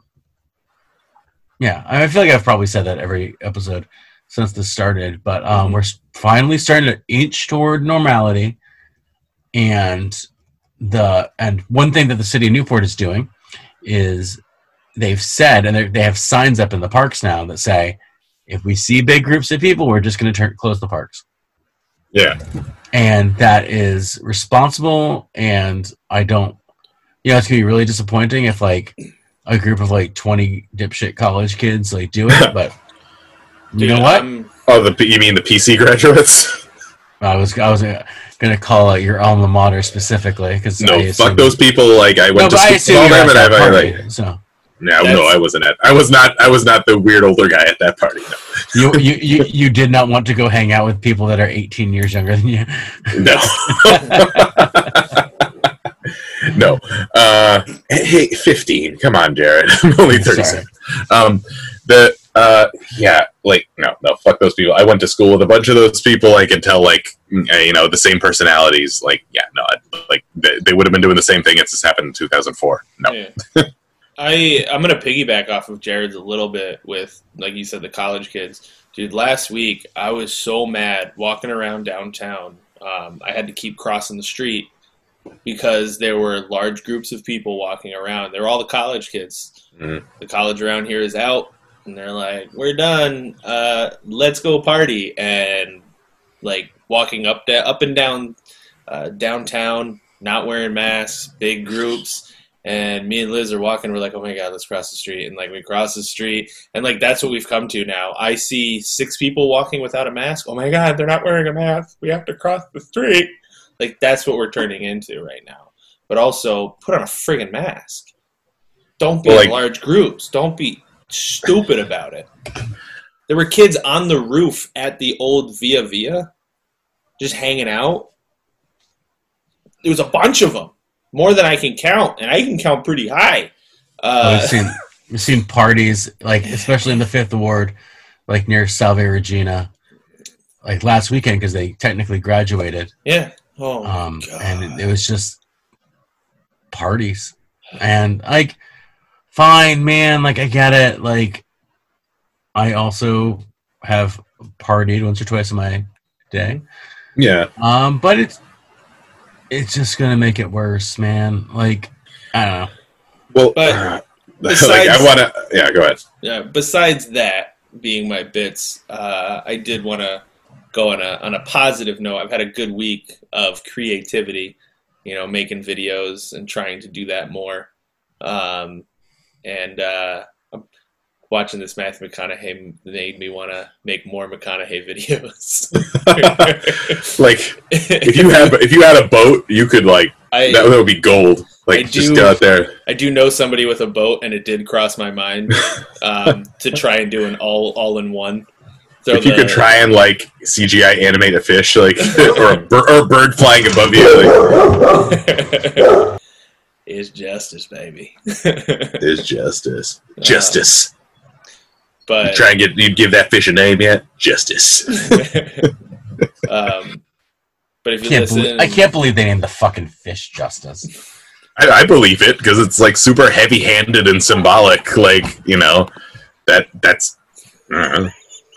yeah, I feel like I've probably said that every episode since this started. But um, we're finally starting to inch toward normality. And the and one thing that the city of Newport is doing is they've said, and they have signs up in the parks now that say, if we see big groups of people, we're just going to turn close the parks, yeah. and that is responsible. And I don't, you know, it's gonna be really disappointing if like a group of like twenty dipshit college kids like do it, but you know what? I'm- Oh, the you mean the PC graduates? I was I was uh, gonna call out your alma mater specifically because No, fuck those people. Like I went I to school with them, and I, party, like. so No, no, I wasn't at. I was not. I was not the weird older guy at that party. No. you, you you you did not want to go hang out with people that are 18 years younger than you. No. no. Uh, hey, 15. Come on, Jared. I'm only Sorry. 37. Um, the, uh, yeah, like, no, no, fuck those people. I went to school with a bunch of those people. I can tell, like, uh, you know, the same personalities. Like, yeah, no, like, they, they would have been doing the same thing if just happened in 2004. No. Yeah. I I'm gonna piggyback off of Jared's a little bit with like you said the college kids. Dude, last week I was so mad walking around downtown. Um, I had to keep crossing the street because there were large groups of people walking around. They were all the college kids. Mhm. The college around here is out, and they're like, "We're done. Uh, let's go party." And like walking up da- up and down uh, downtown, not wearing masks, big groups. And me and Liz are walking. We're like, "Oh my god, let's cross the street!" And like we cross the street, and like that's what we've come to now. I see six people walking without a mask. Oh my god, they're not wearing a mask. We have to cross the street. Like that's what we're turning into right now. But also, put on a friggin' mask. Don't be Well, in large groups. Don't be stupid about it. There were kids on the roof at the old Via Via, just hanging out. There was a bunch of them, more than I can count, and I can count pretty high. Uh, I've seen I've seen parties like especially in the Fifth Ward, like near Salve Regina, like last weekend because they technically graduated, yeah. Oh, um, God. and it, it was just parties, and like, fine, man, like I get it, like, I also have partied once or twice in my day, Yeah. um, but it's it's just gonna make it worse, man. Like, I don't know. Well, But like, besides- I want to. Yeah, go ahead. yeah, besides that being my bits, uh, I did want to go on a on a positive note. I've had a good week of creativity, you know, making videos and trying to do that more. Um, and uh, I'm watching this Matthew McConaughey made me want to make more McConaughey videos. Like, if you had if you had a boat, you could like I, that would be gold. Like, I just do- go out there. I do know somebody with a boat, and it did cross my mind um, to try and do an all all in one. Throw if you the- could try and like CGI animate a fish, like or a, bir- or a bird flying above you, like, is justice, baby. is justice. Justice. but Try and get you give that fish a name yet? Justice. um, but if you Can't listen, believe, I can't believe they named the fucking fish Justice. I, I believe it because it's like super heavy-handed and symbolic. Like you know, that that's. uh,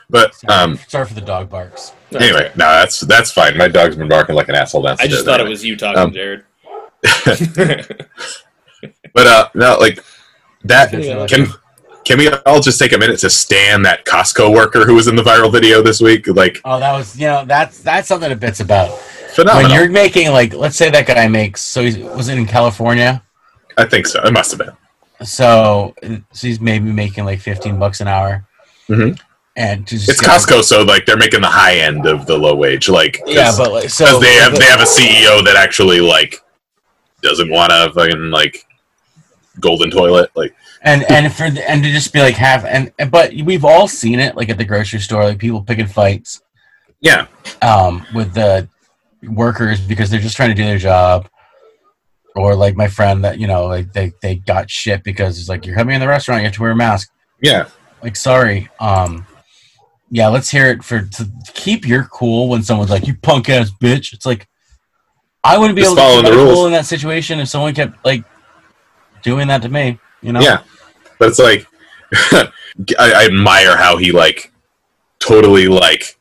But um, Sorry for the dog barks. anyway, no, that's that's fine. My dog's been barking like an asshole. That's I just thought it was you talking, Um, Jared. But uh, no, like that. Can can we all just take a minute to stand that Costco worker who was in the viral video this week? Like Oh, that was you know that's that's something a bit's about. phenomenal. When you're making like, let's say that guy makes so he was it in California, I think so. It must have been. so so he's maybe making like fifteen bucks an hour, Mhm. and to just It's Costco, so like they're making the high end of the low wage. Like Yeah, but like so because they have they have a CEO that actually like doesn't want to fucking like golden toilet. Like and and for the- and to just be like half and and- but we've all seen it like at the grocery store like people picking fights yeah, um with the workers because they're just trying to do their job. Or like my friend that you know like they they got shit because it's like you're coming in the restaurant you have to wear a mask. Yeah, like sorry um yeah let's hear it for to keep your cool when someone's like you punk ass bitch. It's like i wouldn't be Just able to following the rules. cool in that situation if someone kept like doing that to me you know yeah. But it's like I, I admire how he like totally like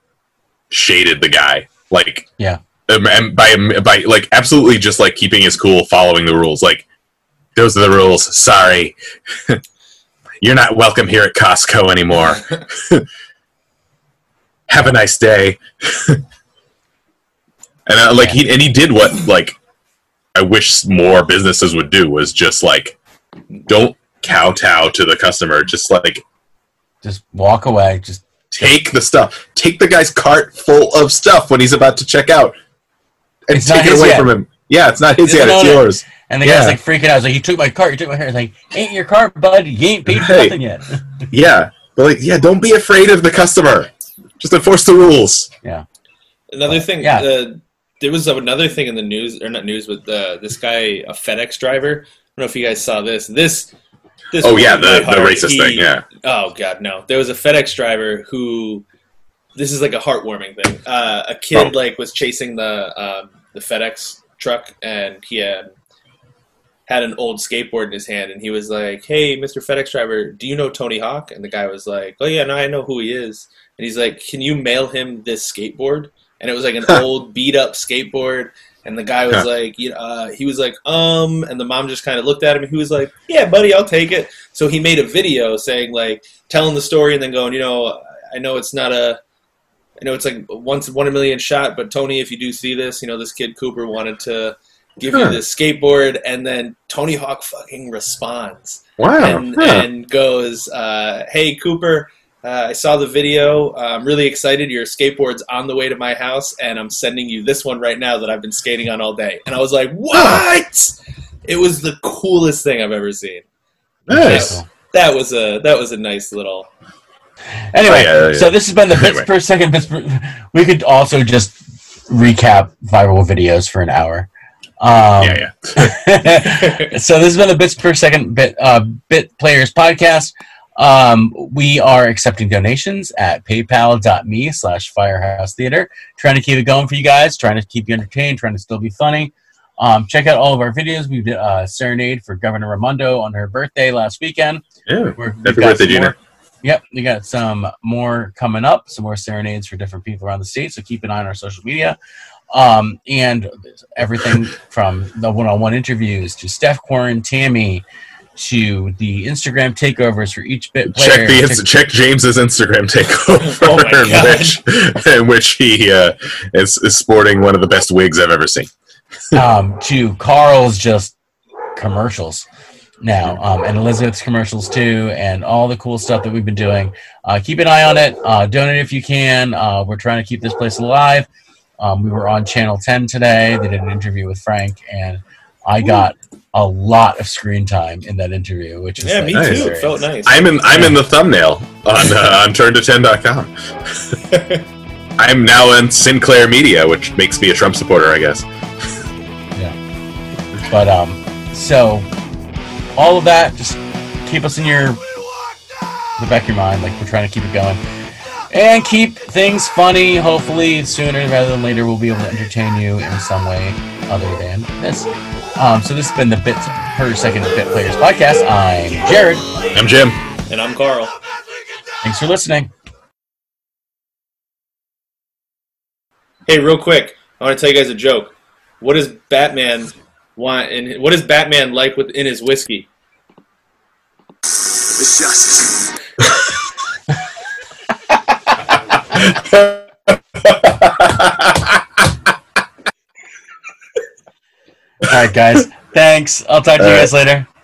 shaded the guy. Like Yeah. um, and by by like absolutely just like keeping his cool, following the rules. Like those are the rules. Sorry. You're not welcome here at Costco anymore. Have a nice day. And uh, like he and he did what like I wish more businesses would do was just like don't kowtow to the customer. Just like just walk away just take the stuff. Take the guy's cart full of stuff when he's about to check out, and It's not take it his away yet. from him. Yeah, it's not his He yet. It's own it. yours. And the Yeah. guy's like freaking out. He's like, "You took my cart. You took my hair." It's like, "Ain't your cart, bud. You ain't paid for Hey. nothing yet." Yeah, but like, yeah, don't be afraid of the customer. Just enforce the rules. Yeah. Another thing, Yeah. uh, there was another thing in the news, or not news, but this guy, a FedEx driver. I don't know if you guys saw this. This, this. Oh yeah, the the racist He- thing. Yeah, Oh god, no! There was a FedEx driver who. This is like a heartwarming thing. Uh, a kid Oh. like was chasing the um, the FedEx truck, and he had had an old skateboard in his hand, and he was like, "Hey, Mr. FedEx driver, do you know Tony Hawk?" And the guy was like, "Oh yeah, no, I know who he is." And he's like, "Can you mail him this skateboard?" And it was like an old beat up skateboard. And the guy was Huh. like, you know, uh, he was like, um, and the mom just kind of looked at him. and He was like, yeah, buddy, I'll take it. So he made a video saying like, telling the story and then going, you know, I know it's not a, I know it's like once one a million shot, but Tony, if you do see this, you know, this kid Cooper wanted to give you Huh. this skateboard, and then Tony Hawk fucking responds wow. and, huh. and goes, uh, "Hey Cooper, uh, I saw the video. I'm really excited. Your skateboard's on the way to my house, and I'm sending you this one right now that I've been skating on all day." And I was like, "What?" It was the coolest thing I've ever seen. nice. That was a that was a nice little. Anyway, Oh, yeah, yeah, so this has been the bits Anyway. per second. Bits per, we could also just recap viral videos for an hour. Um, yeah, yeah. so this has been the bits per second bit uh, bit players podcast. Um, we are accepting donations at paypal.me slash firehouse theater. Trying to keep it going for you guys, trying to keep you entertained, trying to still be funny. Um, check out all of our videos. We did a serenade for Governor Raimondo on her birthday last weekend. yeah. Happy birthday, Gina. Yep, we got some more coming up, some more serenades for different people around the state. So keep an eye on our social media. Um, and everything from the one on one interviews to Steph Quarren, Tammy, to the Instagram takeovers for each bit player. Check the check James's Instagram takeover, Oh in which in which he uh, is, is sporting one of the best wigs I've ever seen. um, to Carl's just commercials now, um, and Elizabeth's commercials too, and all the cool stuff that we've been doing. Uh, keep an eye on it. Uh, donate if you can. Uh, we're trying to keep this place alive. Um, we were on Channel 10 today. They did an interview with Frank, and I got a lot of screen time in that interview, which is Yeah, like, me nice. too. It felt nice. I'm in I'm in the thumbnail on uh, on turnto10.com. I'm now in Sinclair Media, which makes me a Trump supporter, I guess. Yeah, but um, so all of that, just keep us in your the back of your mind, like we're trying to keep it going, and keep things funny. Hopefully, sooner rather than later, we'll be able to entertain you in some way other than this. Um, so this has been the Bits per Second Bit Players podcast. I'm Jared. I'm Jim. And I'm Carl. Thanks for listening. Hey, real quick, I want to tell you guys a joke. What does Batman want? And what does Batman like within his whiskey? It's justice. Right, guys. Thanks. I'll talk to you All right. guys later.